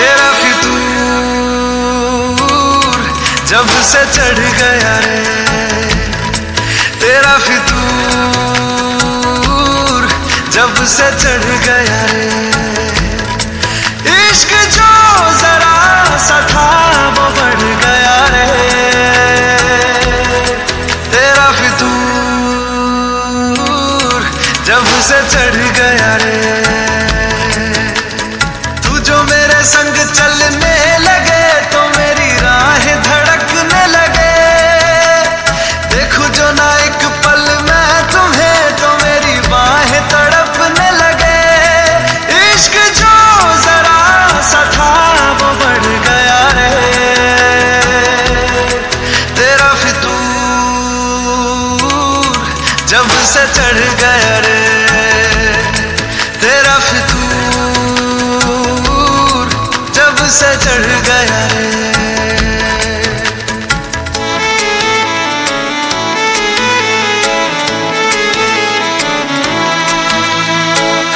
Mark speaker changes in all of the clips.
Speaker 1: तेरा फितूर जब से चढ़ गया रे। तेरा फितूर जब से चढ़ गया रे। इश्क जो जरा सा था, वो बढ़ गया रे। तेरा फितूर जब से चढ़ गया से चढ़ गया रे। तेरा फितूर जब से चढ़ गया रे।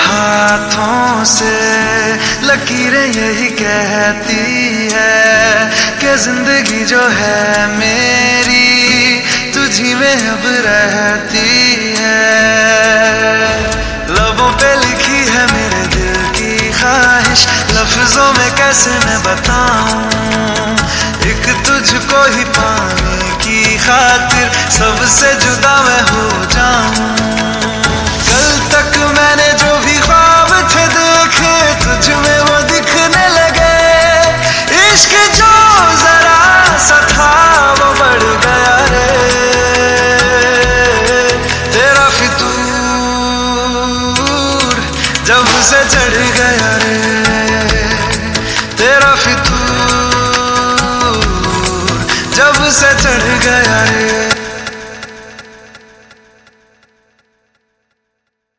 Speaker 1: हाथों से लकीरें यही कहती है कि ज़िंदगी जो है मेरी तुझी में अब रहती है। लबों पे लिखी है मेरे दिल की ख्वाहिश। लफ्जों में कैसे मैं बताऊँ? एक तुझको ही पाने की खातिर सबसे जुदा मैं हो जाऊँ। जब से चढ़ गया रे तेरा फितूर। जब से चढ़ गया रे।